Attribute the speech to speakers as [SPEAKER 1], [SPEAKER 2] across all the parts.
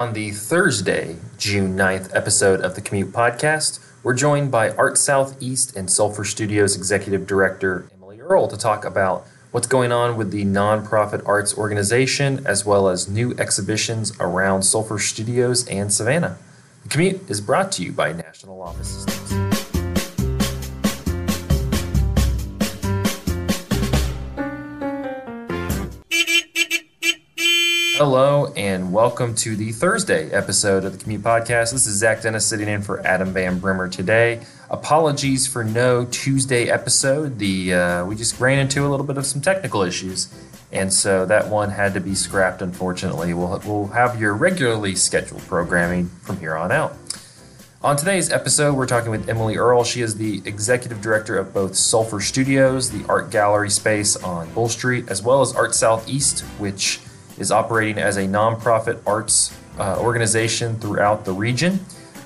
[SPEAKER 1] On the Thursday, June 9th episode of the Commute Podcast, we're joined by Art Southeast and Sulfur Studios Executive Director Emily Earl to talk about what's going on with the nonprofit arts organization as well as new exhibitions around Sulfur Studios and Savannah. The Commute is brought to you by National Office Systems. Hello, and welcome to the Thursday episode of the Commute Podcast. This is Zach Dennis sitting in for Adam Van Brimmer today. Apologies for no Tuesday episode. The uh, we just ran into a little bit of some technical issues, and so that one had to be scrapped. Unfortunately, we'll we'll have your regularly scheduled programming from here on out. On today's episode, we're talking with Emily Earl. She is the executive director of both Sulfur Studios, the art gallery space on Bull Street, as well as Art Southeast, which is operating as a nonprofit arts uh, organization throughout the region.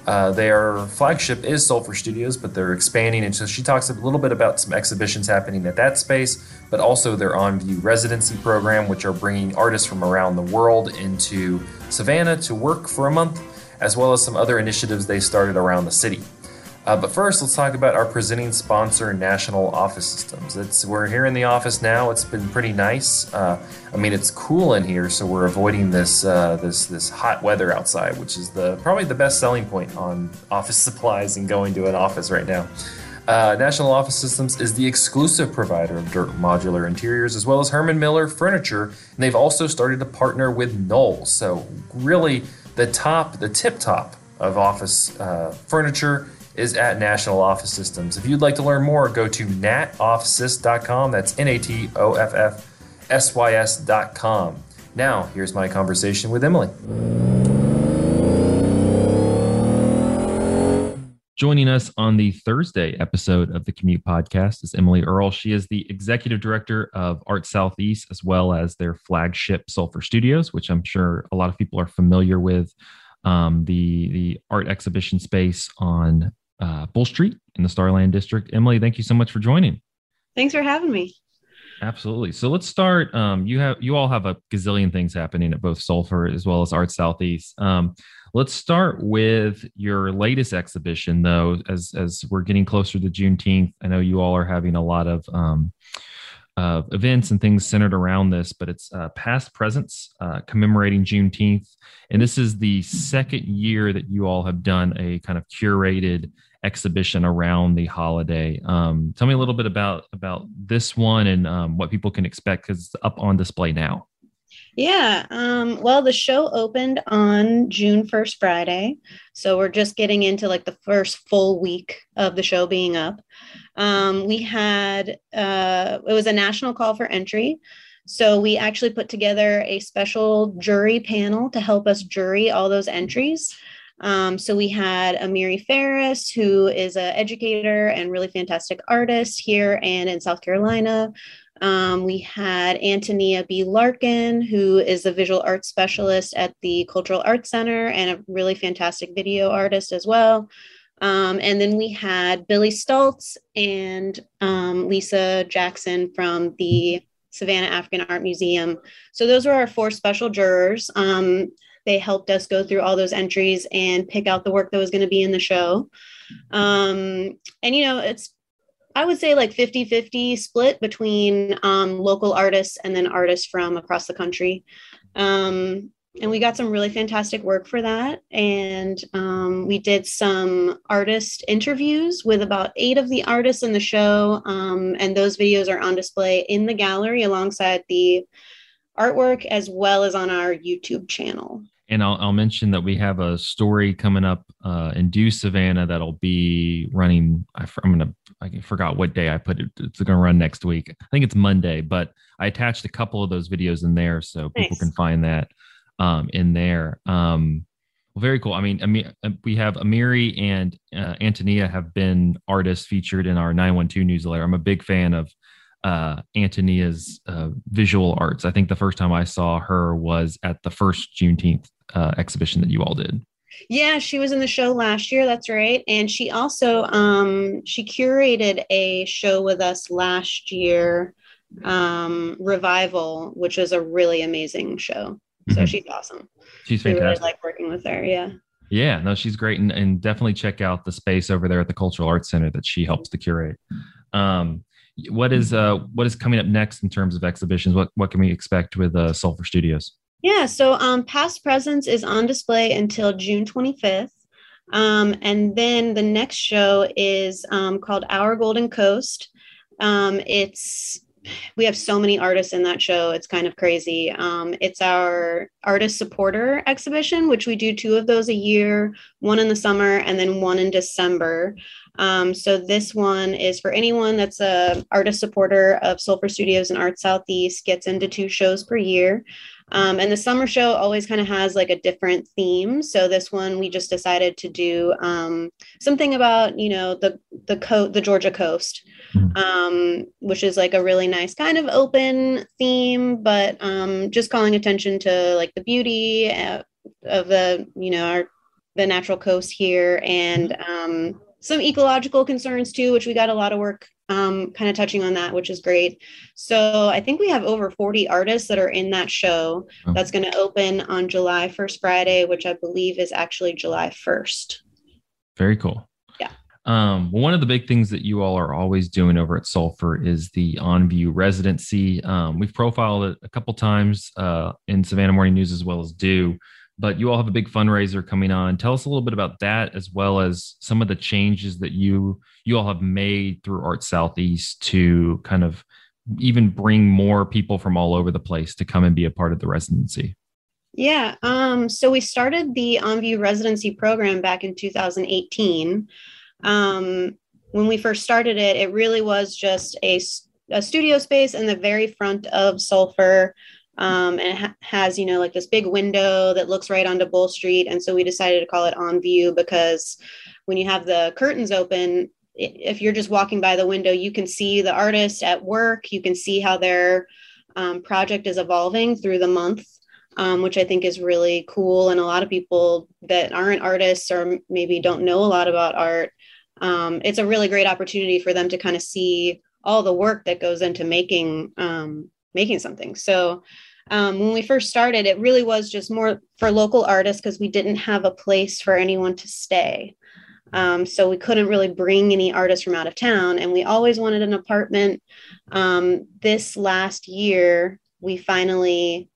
[SPEAKER 1] Uh, their flagship is Sulfur Studios, but they're expanding. And so she talks a little bit about some exhibitions happening at that space, but also their On View residency program, which are bringing artists from around the world into Savannah to work for a month, as well as some other initiatives they started around the city. Uh, but first, let's talk about our presenting sponsor, National Office Systems. It's we're here in the office now. It's been pretty nice. Uh, I mean, it's cool in here, so we're avoiding this uh, this this hot weather outside, which is the probably the best selling point on office supplies and going to an office right now. Uh, National Office Systems is the exclusive provider of DIRTT modular interiors, as well as Herman Miller Furniture, and they've also started to partner with Knoll. So really, the top, the tip top of office uh, furniture is at National Office Systems. If you'd like to learn more, go to natoffsys.com. That's N A T O F F S Y S.com. Now, here's my conversation with Emily. Joining us on the Thursday episode of the Commute Podcast is Emily Earl. She is the executive director of Art Southeast, as well as their flagship Sulfur Studios, which I'm sure a lot of people are familiar with. Um, the the art exhibition space on uh, Bull Street in the Starland District. Emily, thank you so much for joining.
[SPEAKER 2] Thanks for having me.
[SPEAKER 1] Absolutely. So let's start. Um, you have you all have a gazillion things happening at both Sulfur as well as Art Southeast. Um, let's start with your latest exhibition, though. As as we're getting closer to Juneteenth, I know you all are having a lot of um, uh, events and things centered around this, but it's uh, past presence uh, commemorating Juneteenth, and this is the second year that you all have done a kind of curated exhibition around the holiday. Um, tell me a little bit about about this one and um, what people can expect because it's up on display now.
[SPEAKER 2] Yeah. Um, well, the show opened on June 1st, Friday. So we're just getting into like the first full week of the show being up. Um, we had, uh, it was a national call for entry. So we actually put together a special jury panel to help us jury all those entries. Um, so we had Amiri Farris, who is an educator and really fantastic artist here and in South Carolina. Um, we had Antonia B. Larkin, who is a visual arts specialist at the Cultural Arts Center and a really fantastic video artist as well. Um, and then we had Billy Stultz and um, Lisa Jackson from the Savannah African Art Museum. So those were our four special jurors. Um, they helped us go through all those entries and pick out the work that was going to be in the show. Um, and, you know, it's, I would say like 50 50 split between um, local artists and then artists from across the country. Um, and we got some really fantastic work for that. And um, we did some artist interviews with about eight of the artists in the show. Um, and those videos are on display in the gallery alongside the artwork as well as on our YouTube channel.
[SPEAKER 1] And I'll, I'll mention that we have a story coming up uh, in Do Savannah that'll be running. I, am gonna I forgot what day I put it. It's gonna run next week. I think it's Monday, but I attached a couple of those videos in there so nice. people can find that um, in there. Um, well, very cool. I mean, I mean, uh, we have Amiri and uh, Antonia have been artists featured in our 912 newsletter. I'm a big fan of uh, Antonia's uh, visual arts. I think the first time I saw her was at the first Juneteenth uh, exhibition that you all did.
[SPEAKER 2] Yeah, she was in the show last year. That's right, and she also um, she curated a show with us last year, um, Revival, which was a really amazing show. So mm-hmm. she's awesome.
[SPEAKER 1] She's fantastic. We really
[SPEAKER 2] like working with her. Yeah.
[SPEAKER 1] Yeah, no, she's great, and, and definitely check out the space over there at the Cultural Arts Center that she helps to curate. Um, what is uh what is coming up next in terms of exhibitions? What what can we expect with uh, Sulfur Studios?
[SPEAKER 2] Yeah, so um, past presence is on display until June 25th. Um, and then the next show is um, called Our Golden Coast. Um, it's we have so many artists in that show. It's kind of crazy. Um, it's our artist supporter exhibition, which we do two of those a year, one in the summer and then one in December. Um, so this one is for anyone that's a artist supporter of Sulfur Studios and Art Southeast, gets into two shows per year. Um, and the summer show always kind of has like a different theme. So this one we just decided to do um, something about you know the the coast, the Georgia coast, mm-hmm. um, which is like a really nice kind of open theme, but um, just calling attention to like the beauty uh, of the you know our the natural coast here and mm-hmm. um, some ecological concerns too, which we got a lot of work um, kind of touching on that, which is great. So I think we have over 40 artists that are in that show. Oh. That's going to open on July 1st, Friday, which I believe is actually July 1st.
[SPEAKER 1] Very cool.
[SPEAKER 2] Yeah.
[SPEAKER 1] Um, one of the big things that you all are always doing over at Sulfur is the On View residency. Um, we've profiled it a couple times uh, in Savannah Morning News as well as Do but you all have a big fundraiser coming on. Tell us a little bit about that, as well as some of the changes that you you all have made through Art Southeast to kind of even bring more people from all over the place to come and be a part of the residency.
[SPEAKER 2] Yeah, um, so we started the OnView residency program back in 2018. Um, when we first started it, it really was just a, a studio space in the very front of Sulfur um, and it ha- has you know like this big window that looks right onto bull street. And so we decided to call it on view because when you have the curtains open if you're just walking by the window you can see the artist at work. You can see how their um, project is evolving through the month um, which i think is really cool. And a lot of people that aren't artists or maybe don't know a lot about art um, it's a really great opportunity for them to kind of see all the work that goes into making um, making something. So um, when we first started, it really was just more for local artists because we didn't have a place for anyone to stay. Um, so we couldn't really bring any artists from out of town, and we always wanted an apartment. Um, this last year, we finally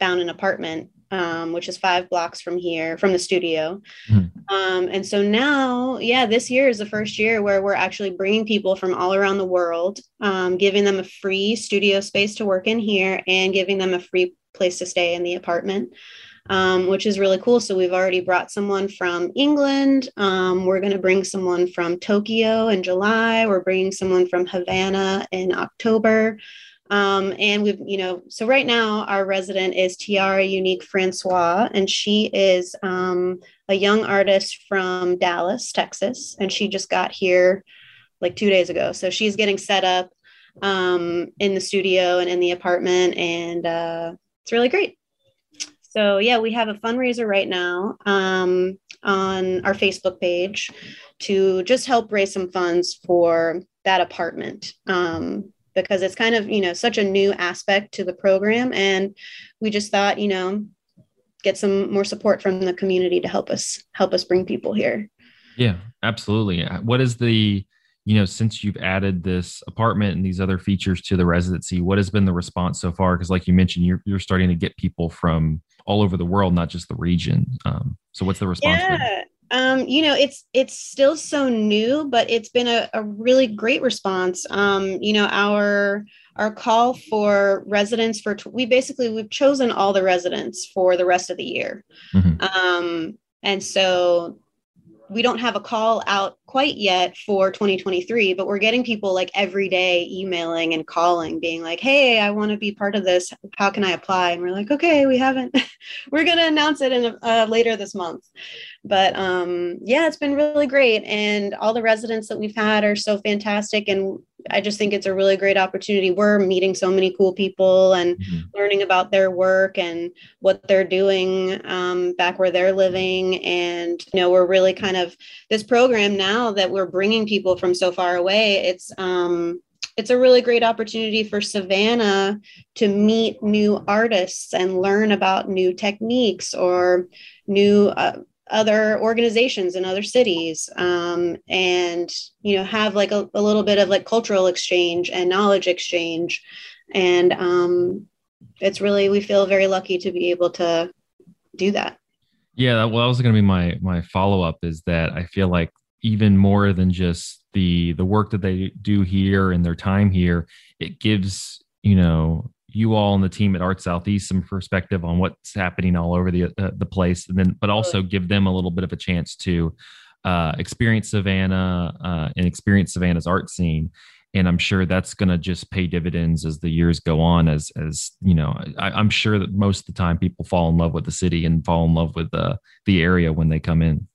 [SPEAKER 2] found an apartment um, which is five blocks from here, from the studio. Mm. Um, and so now, yeah, this year is the first year where we're actually bringing people from all around the world, um, giving them a free studio space to work in here and giving them a free place to stay in the apartment. Um, which is really cool. So we've already brought someone from England. Um, we're going to bring someone from Tokyo in July. We're bringing someone from Havana in October. Um, and we've, you know, so right now our resident is Tiara Unique Francois, and she is um, a young artist from Dallas, Texas, and she just got here like two days ago. So she's getting set up um, in the studio and in the apartment, and uh, it's really great. So yeah, we have a fundraiser right now um, on our Facebook page to just help raise some funds for that apartment. Um, because it's kind of you know such a new aspect to the program. And we just thought you know get some more support from the community to help us help us bring people here.
[SPEAKER 1] Yeah absolutely. What is the you know since you've added this apartment and these other features to the residency what has been the response so far? Because like you mentioned you're, you're starting to get people from all over the world not just the region. Um, so what's the response
[SPEAKER 2] yeah. Been? Um, you know, it's it's still so new, but it's been a, a really great response. Um, you know, our our call for residents for we basically we've chosen all the residents for the rest of the year, mm-hmm. um, and so we don't have a call out quite yet for 2023 but we're getting people like every day emailing and calling being like hey i want to be part of this. How can i apply? And we're like okay we haven't. We're going to announce it in uh, later this month. But um, yeah it's been really great and all the residents that we've had are so fantastic and I just think it's a really great opportunity. We're meeting so many cool people and mm-hmm. learning about their work and what they're doing um, back where they're living. And, you know, we're really kind of this program now that we're bringing people from so far away. It's, um, it's a really great opportunity for Savannah to meet new artists and learn about new techniques or new uh, other organizations in other cities um, and you know have like a, a, little bit of like cultural exchange and knowledge exchange. And um, it's really we feel very lucky to be able to do that.
[SPEAKER 1] Yeah well that was going to be my my follow-up is that i feel like even more than just the the work that they do here and their time here it gives you know you all and the team at Art Southeast some perspective on what's happening all over the uh, the place, and then but also give them a little bit of a chance to uh, experience Savannah uh, and experience Savannah's art scene. And I'm sure that's going to just pay dividends as the years go on. As as you know, I, am sure that most of the time people fall in love with the city and fall in love with the the area when they come in.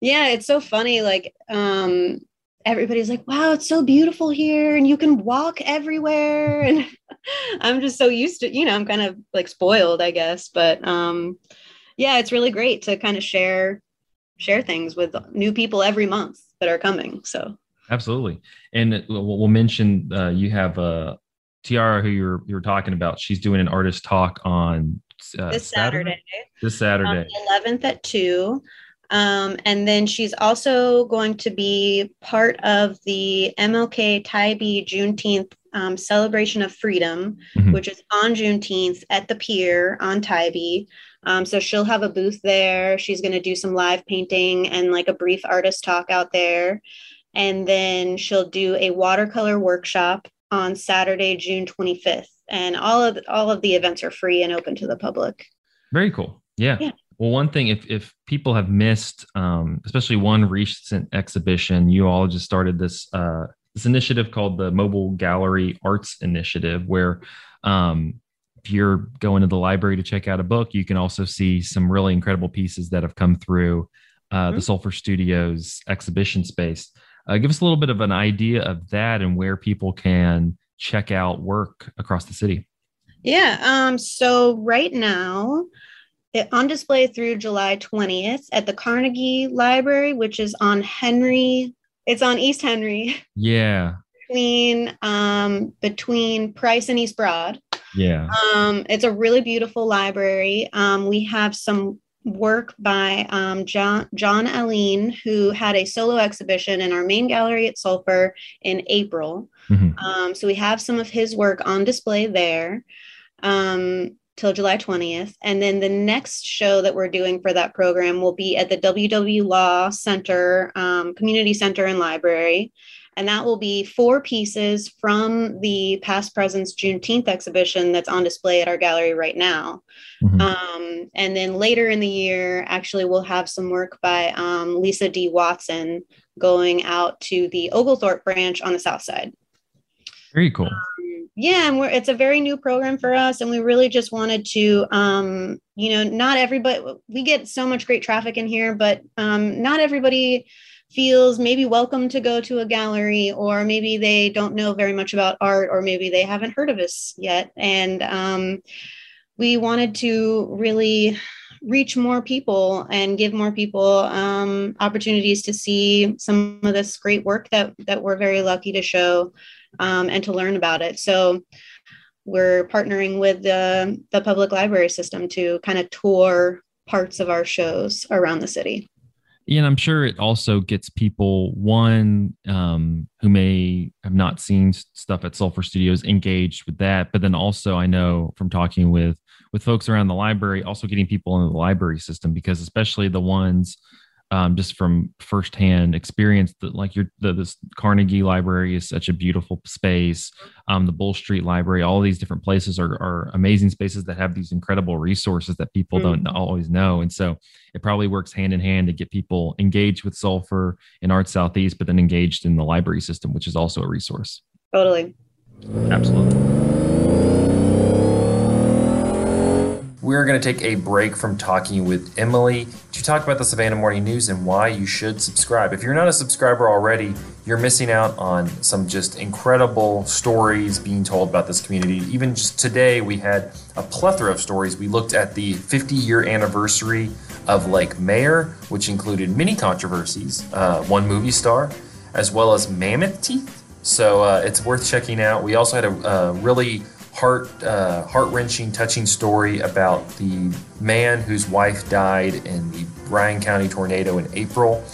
[SPEAKER 2] Yeah, it's so funny. Like um, everybody's like, wow, it's so beautiful here and you can walk everywhere. And I'm just so used to, you know, I'm kind of like spoiled, I guess. But um, yeah, it's really great to kind of share share things with new people every month that are coming. So
[SPEAKER 1] absolutely. And we'll mention uh, you have uh, Tiara, who you're you're talking about. She's doing an artist talk on
[SPEAKER 2] uh, this Saturday. Saturday.
[SPEAKER 1] This Saturday,
[SPEAKER 2] eleventh at two. Um, and then she's also going to be part of the MLK Tybee Juneteenth um, celebration of freedom, mm-hmm. which is on Juneteenth at the pier on Tybee. Um, so she'll have a booth there. She's going to do some live painting and like a brief artist talk out there. And then she'll do a watercolor workshop on Saturday, June 25th. And all of all of the events are free and open to the public.
[SPEAKER 1] Very cool. Yeah. yeah. Well, one thing, if if people have missed, um, especially one recent exhibition, you all just started this uh, this initiative called the Mobile Gallery Arts Initiative, where um, if you're going to the library to check out a book, you can also see some really incredible pieces that have come through uh, mm-hmm. the Sulfur Studios exhibition space. Uh, give us a little bit of an idea of that and where people can check out work across the city.
[SPEAKER 2] Yeah. Um, so right now, it, on display through July 20th at the Carnegie Library, which is on Henry. It's on East Henry.
[SPEAKER 1] Yeah.
[SPEAKER 2] Between um, between Price and East Broad.
[SPEAKER 1] Yeah.
[SPEAKER 2] Um, it's a really beautiful library. Um, we have some work by um, John John Alleyne, who had a solo exhibition in our main gallery at Sulfur in April. Mm-hmm. Um, so we have some of his work on display there. Um, till July 20th. And then the next show that we're doing for that program will be at the WW Law Center, um, Community Center and Library. And that will be four pieces from the Past Presence Juneteenth exhibition that's on display at our gallery right now. Mm-hmm. Um, and then later in the year, actually, we'll have some work by um, Lisa D. Watson going out to the Oglethorpe branch on the south side.
[SPEAKER 1] Very cool.
[SPEAKER 2] Yeah, and we're it's a very new program for us, and we really just wanted to, um, you know, not everybody. We get so much great traffic in here, but um, not everybody feels maybe welcome to go to a gallery, or maybe they don't know very much about art, or maybe they haven't heard of us yet. And um, we wanted to really reach more people and give more people um, opportunities to see some of this great work that that we're very lucky to show um, and to learn about it. So we're partnering with the, the public library system to kind of tour parts of our shows around the city.
[SPEAKER 1] And I'm sure it also gets people one um, who may have not seen stuff at Sulfur Studios engaged with that, but then also I know from talking with with folks around the library, also getting people in the library system because especially the ones um, just from firsthand experience that like your the, this Carnegie Library is such a beautiful space. Um, the Bull Street Library, all these different places are, are amazing spaces that have these incredible resources that people mm-hmm. don't always know. And so it probably works hand in hand to get people engaged with Sulfur and Art Southeast, but then engaged in the library system, which is also a resource.
[SPEAKER 2] Totally.
[SPEAKER 1] Absolutely.
[SPEAKER 3] We're going to take a break from talking with Emily to talk about the Savannah Morning News and why you should subscribe. If you're not a subscriber already, you're missing out on some just incredible stories being told about this community. Even just today, we had a plethora of stories. We looked at the 50 year anniversary of Lake Mayer, which included many controversies, uh, one movie star, as well as mammoth teeth
[SPEAKER 1] So uh, it's worth checking out. We also had a, a really heart uh, heart wrenching, touching story about the man whose wife died in the Bryan County tornado in April.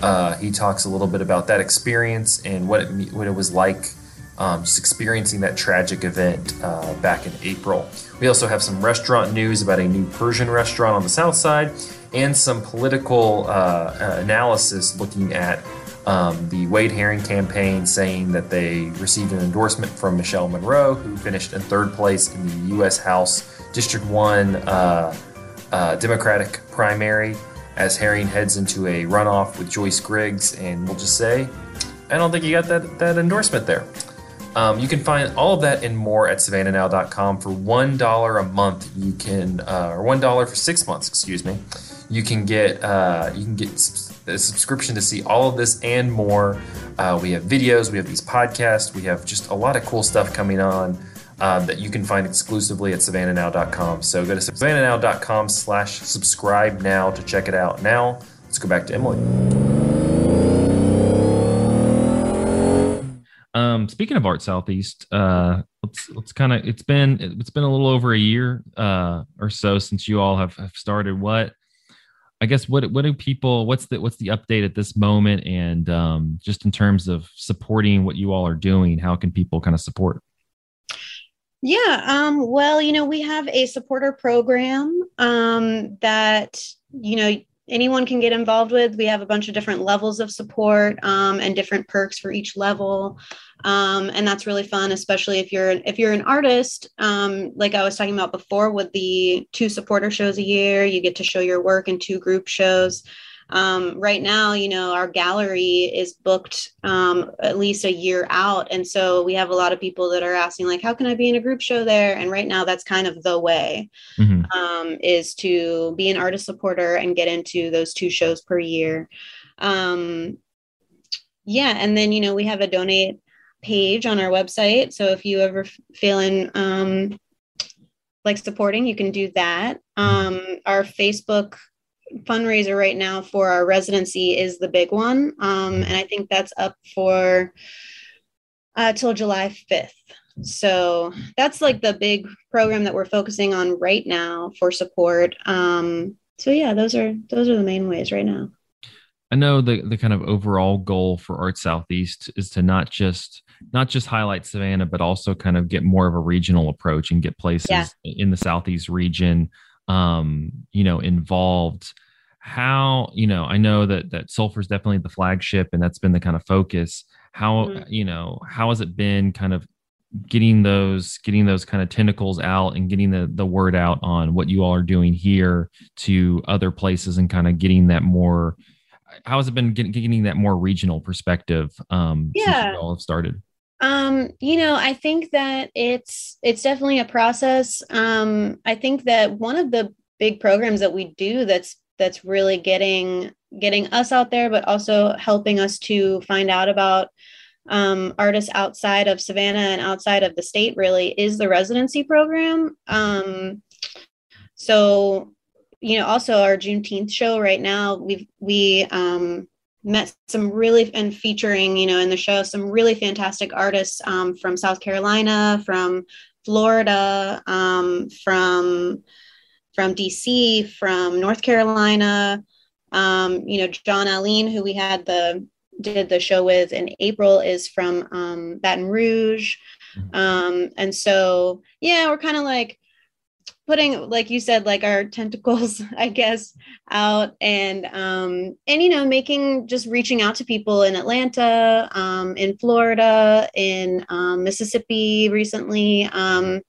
[SPEAKER 1] Uh, he talks a little bit about that experience and what it what it was like um, just experiencing that tragic event uh, back in April. We also have some restaurant news about a new Persian restaurant on the south side and some political uh, analysis looking at um, the Wade Herring campaign saying that they received an endorsement from Michelle Munroe, who finished in third place in the U.S. House District 1 uh, uh, Democratic primary as Herring heads into a runoff with Joyce Griggs. And we'll just say, I don't think you got that, that endorsement there. Um, you can find all of that and more at savannahnow.com for $1 a month. You can, uh, or $1 for six months, excuse me. You can get, uh, you can get a subscription to see all of this and more. Uh, we have videos, we have these podcasts, we have just a lot of cool stuff coming on. Uh, that you can find exclusively at savannahnow.com. So go to savannahnow.com slash subscribe now to check it out. Now, let's go back to Emily.
[SPEAKER 4] Um, speaking of Art Southeast, uh, let's let's kind of it's been it's been a little over a year uh, or so since you all have, have started. What I guess what what do people what's the what's the update at this moment, and um, just in terms of supporting what you all are doing, how can people kind of support?
[SPEAKER 2] Yeah, um, well, you know, we have a supporter program um, that you know anyone can get involved with. We have a bunch of different levels of support um, and different perks for each level. Um, and that's really fun, especially if you're if you're an artist. Um, like I was talking about before, with the two supporter shows a year, you get to show your work in two group shows um, right now, you know, our gallery is booked um, at least a year out. And so we have a lot of people that are asking, like, how can I be in a group show there? And right now, that's kind of the way mm-hmm. um, is to be an artist supporter and get into those two shows per year. Um, yeah. And then, you know, we have a donate page on our website. So if you ever feeling um, like supporting, you can do that. Um, our Facebook fundraiser right now for our residency is the big one. Um, and I think that's up for uh, till July 5th. So that's like the big program that we're focusing on right now for support. Um, so yeah, those are those are the main ways right now.
[SPEAKER 4] I know the the kind of overall goal for Art Southeast is to not just not just highlight Savannah, but also kind of get more of a regional approach and get places yeah. in the Southeast region, um, you know, involved how you know i know that that sulfur is definitely the flagship and that's been the kind of focus how mm-hmm. you know how has it been kind of getting those getting those kind of tentacles out and getting the the word out on what you all are doing here to other places and kind of getting that more how has it been getting, getting that more regional perspective um yeah. since you all have started
[SPEAKER 2] um you know i think that it's it's definitely a process. Um i think that one of the big programs that we do that's that's really getting getting us out there but also helping us to find out about um, artists outside of savannah and outside of the state really is the residency program. Um, so you know also our juneteenth show right now we've we um, met some really and featuring you know in the show some really fantastic artists um, from south carolina from florida um, from from DC, from North Carolina. Um, you know, John Aline, who we had the did the show with in April, is from um, Baton Rouge. Mm-hmm. Um, and so, yeah, we're kind of like putting, like you said, like our tentacles, I guess, out and um, and you know, making just reaching out to people in Atlanta, um, in Florida, in um, Mississippi recently. Um,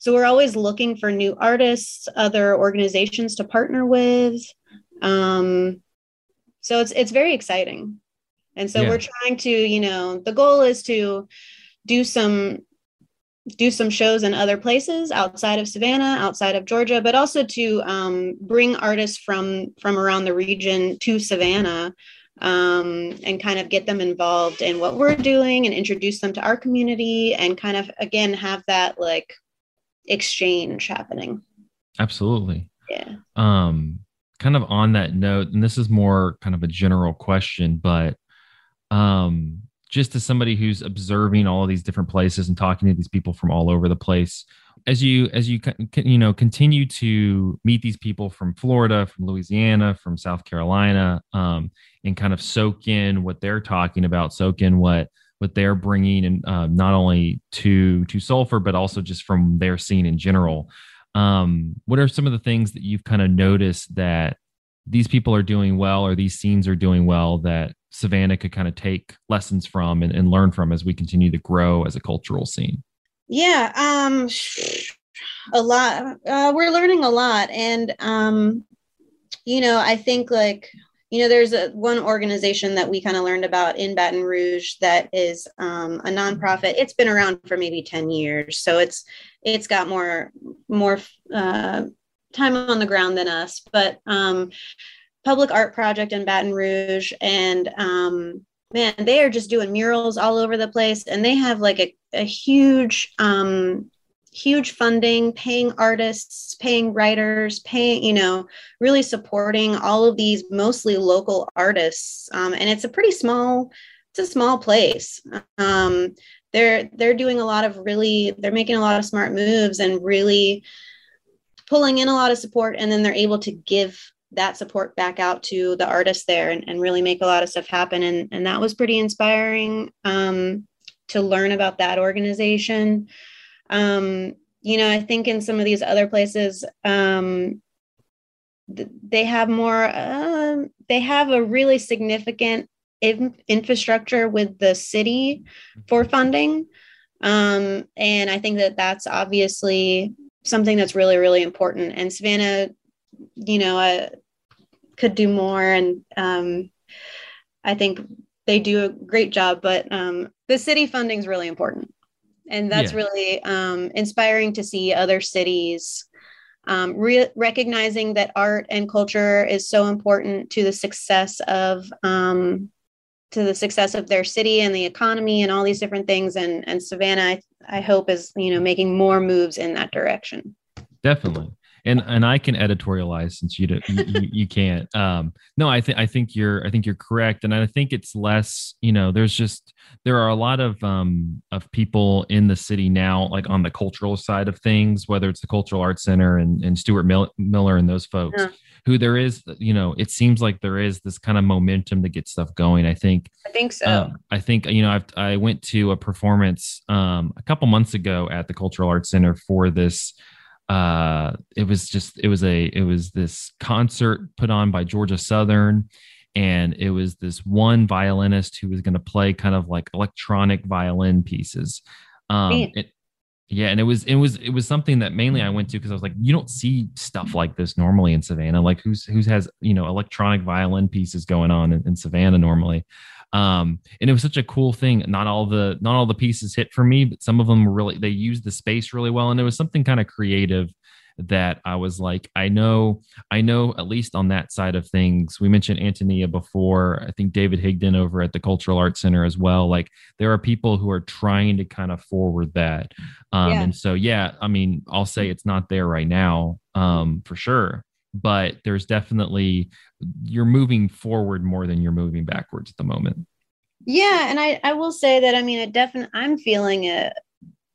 [SPEAKER 2] so we're always looking for new artists, other organizations to partner with. Um, so it's it's very exciting. And so yeah. we're trying to, you know, the goal is to do some do some shows in other places outside of Savannah, outside of Georgia, but also to um, bring artists from from around the region to Savannah um, and kind of get them involved in what we're doing and introduce them to our community and kind of again have that like exchange happening.
[SPEAKER 4] Absolutely.
[SPEAKER 2] Yeah.
[SPEAKER 4] Um, kind of on that note, and this is more kind of a general question, but um,
[SPEAKER 1] just as somebody who's observing all of these different places and talking to these people from all over the place, as you as you you know continue to meet these people from Florida, from Louisiana, from South Carolina, um, and kind of soak in what they're talking about, soak in what what they're bringing, and uh, not only to to sulfur, but also just from their scene in general. Um, what are some of the things that you've kind of noticed that these people are doing well, or these scenes are doing well that Savannah could kind of take lessons from and, and learn from as we continue to grow as a cultural scene?
[SPEAKER 2] Yeah, um, a lot. Uh, we're learning a lot, and um, you know, I think like you know, there's a one organization that we kind of learned about in Baton Rouge that is um, a nonprofit. It's been around for maybe ten years, so it's it's got more more uh, time on the ground than us. But um, Public Art Project in Baton Rouge, and um, man, they are just doing murals all over the place, and they have like a, a huge, um, huge funding, paying artists, paying writers, paying, you know, really supporting all of these mostly local artists, um, and it's a pretty small, it's a small place. Um, they're they're doing a lot of really, they're making a lot of smart moves and really pulling in a lot of support, and then they're able to give that support back out to the artists there and, and really make a lot of stuff happen. And, and that was pretty inspiring um, to learn about that organization. Um, you know, I think in some of these other places, um, th- they have more, uh, they have a really significant in- infrastructure with the city for funding. Um, and I think that that's obviously something that's really, really important. And Savannah you know, I could do more. And um, I think they do a great job, but um, the city funding is really important. And that's yeah. really um, inspiring to see other cities um, re- recognizing that art and culture is so important to the success of um, to the success of their city and the economy and all these different things. And and Savannah, I, I hope is you know making more moves in that direction.
[SPEAKER 1] Definitely and and I can editorialize since you do, you, you can't. Um, no, I think I think you're I think you're correct, and I think it's less. You know, there's just there are a lot of um of people in the city now, like on the cultural side of things, whether it's the Cultural Arts Center and and Stuart Miller and those folks. Yeah. Who there is, you know, it seems like there is this kind of momentum to get stuff going. I think.
[SPEAKER 2] I think so. Um,
[SPEAKER 1] I think you know I've, I went to a performance um, a couple months ago at the Cultural Arts Center for this uh it was just it was a it was this concert put on by Georgia Southern and it was this one violinist who was going to play kind of like electronic violin pieces. Um it, yeah and it was it was it was something that mainly i went to because i was like you don't see stuff like this normally in savannah. Like who's who's has you know electronic violin pieces going on in, in savannah normally um and it was such a cool thing not all the not all the pieces hit for me but some of them were really they used the space really well and it was something kind of creative that I was like, I know, I know at least on that side of things. We mentioned Antonia before. I think David Higdon over at the Cultural Arts Center as well. Like there are people who are trying to kind of forward that. Um, yeah. And so, yeah, I mean, I'll say it's not there right now um, for sure but there's definitely you're moving forward more than you're moving backwards at the moment.
[SPEAKER 2] Yeah, and I I will say that I mean it definitely I'm feeling a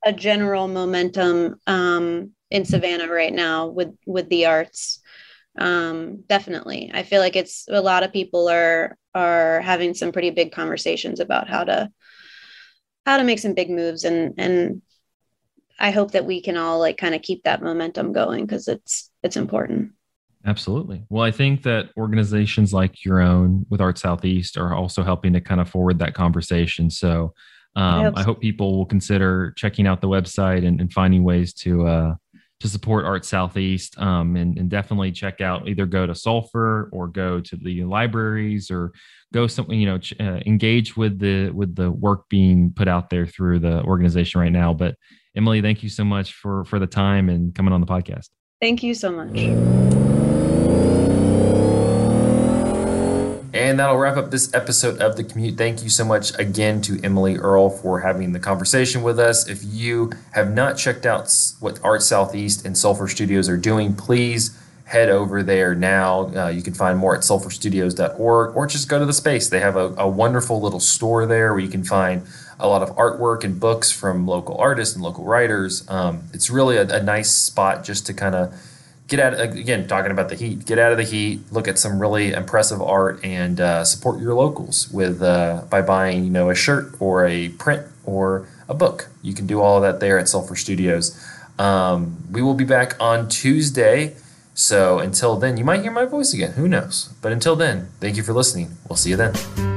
[SPEAKER 2] a general momentum um, in Savannah right now with with the arts. Um, definitely, I feel like it's a lot of people are are having some pretty big conversations about how to how to make some big moves and and I hope that we can all like kind of keep that momentum going because it's it's important.
[SPEAKER 1] Absolutely. Well, I think that organizations like your own with Art Southeast are also helping to kind of forward that conversation. So um, I, hope. I, hope people will consider checking out the website and, and finding ways to uh, to support Art Southeast um, and, and, definitely check out either go to Sulfur or go to the libraries or go something you know ch- uh, engage with the with the work being put out there through the organization right now. But Emily, thank you so much for for the time and coming on the podcast.
[SPEAKER 2] Thank you so much.
[SPEAKER 5] And that'll wrap up this episode of The Commute. Thank you so much again to Emily Earl for having the conversation with us. If you have not checked out what Art Southeast and Sulfur Studios are doing, please
[SPEAKER 1] head over there now. Uh, you can find more at sulfurstudios.org or just go to the space. They have a, a wonderful little store there where you can find a lot of artwork and books from local artists and local writers. Um, it's really a, a nice spot just to kind of get out again talking about the heat get out of the heat look at some really impressive art and uh, support your locals with uh, by buying you know a shirt or a print or a book. You can do all of that there at sulfur studios. Um, we will be back on tuesday. So until then you might hear my voice again. Who knows? But until then thank you for listening. We'll see you then